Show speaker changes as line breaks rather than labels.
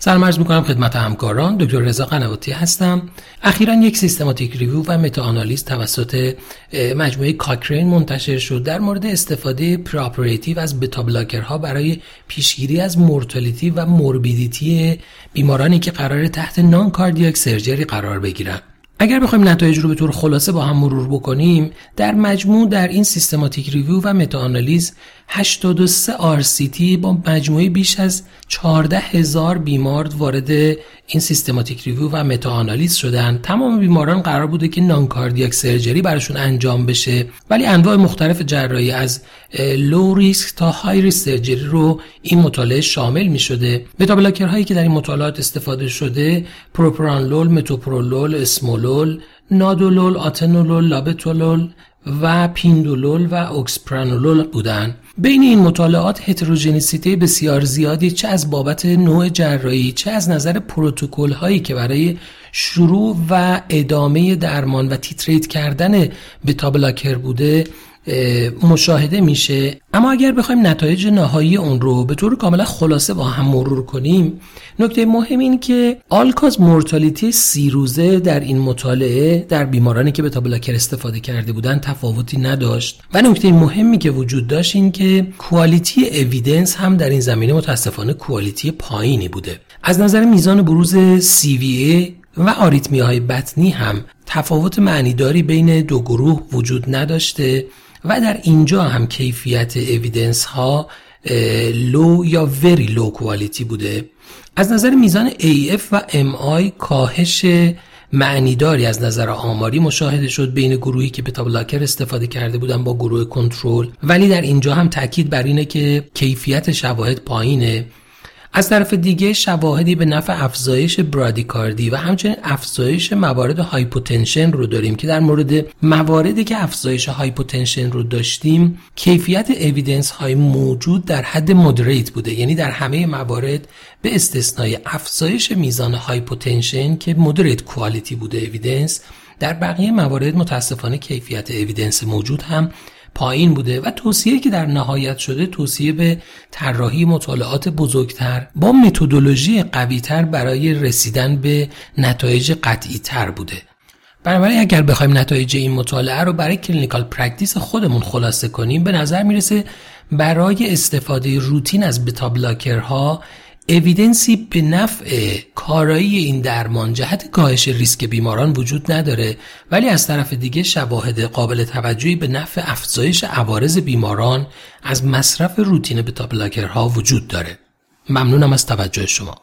سلام عرض می‌کنم خدمت همکاران. دکتر رضا قنواتی هستم. اخیرا یک systematic review و meta-analysis توسط مجموعه Cochrane منتشر شد. در مورد استفاده perioperative از beta blocker ها برای پیشگیری از mortality و morbidity بیمارانی که قرار تحت non-cardiac surgery قرار بگیرند اگر بخوایم نتایج رو به طور خلاصه با هم مرور بکنیم در مجموع در این systematic review و meta-analysis 83 RCT با مجموع بیش از 14 هزار بیمار وارد این systematic review و meta-analysis شدن. تمام بیماران قرار بوده که non-cardiac surgery براشون انجام بشه. ولی انواع مختلف جراحی از low risk تا high risk surgery رو این مطالعه شامل می شده beta blocker هایی که در این مطالعات استفاده شده پروپرانلول متوپرولول اسمولول نادولول آتنولول لابتولول و pindolol و oxprenolol بودند بین این مطالعات heterogeneity بسیار زیادی چه از بابت نوع جراحی چه از نظر پروتکل هایی که برای شروع و ادامه درمان و titrate کردن beta blocker بوده مشاهده میشه. اما اگر بخوایم نتایج نهایی اون رو به طور کاملا خلاصه با هم مرور کنیم نکته مهم این که all-cause mortality سی روزه در این مطالعه در بیمارانی که beta blocker استفاده کرده بودن تفاوتی نداشت. و نکته مهمی که وجود داشت این که quality evidence هم در این زمینه متاسفانه quality پایینی بوده. از نظر میزان بروز CVA و آریتمی های بطنی هم تفاوت معنیداری بین دو گروه وجود نداشته. و در اینجا هم کیفیت اویدنس ها لو یا وری لو کوالیتی بوده. از نظر میزان AF و MI کاهش معنیداری از نظر آماری مشاهده شد بین گروهی که بتا بلاکر استفاده کرده بودن با گروه کنترل. ولی در اینجا هم تاکید بر اینه که کیفیت شواهد پایینه. از طرف دیگه شواهدی به نفع افزایش برادیکاردی و همچنین افزایش موارد hypotension رو داریم که در مورد مواردی که افزایش hypotension رو داشتیم کیفیت evidence های موجود در حد moderate بوده. یعنی در همه موارد به استثنای افزایش میزان hypotension که moderate quality بوده evidence در بقیه موارد متاسفانه کیفیت evidence موجود هم پایین بوده و توصیه که در نهایت شده توصیه به طراحی مطالعات بزرگتر با متدولوژی قویتر برای رسیدن به نتایج قطعی تر بوده. بنابراین اگر بخوایم نتایج این مطالعه رو برای clinical practice خودمون خلاصه کنیم به نظر می‌رسه برای استفاده روتین از beta blocker ها evidence ی به نفع کارایی این درمان جهت کاهش ریسک بیماران وجود نداره ولی از طرف دیگه شواهد قابل توجهی به نفع افزایش عوارض بیماران از مصرف روتین بتا بلاکرها وجود داره. ممنونم از توجه شما.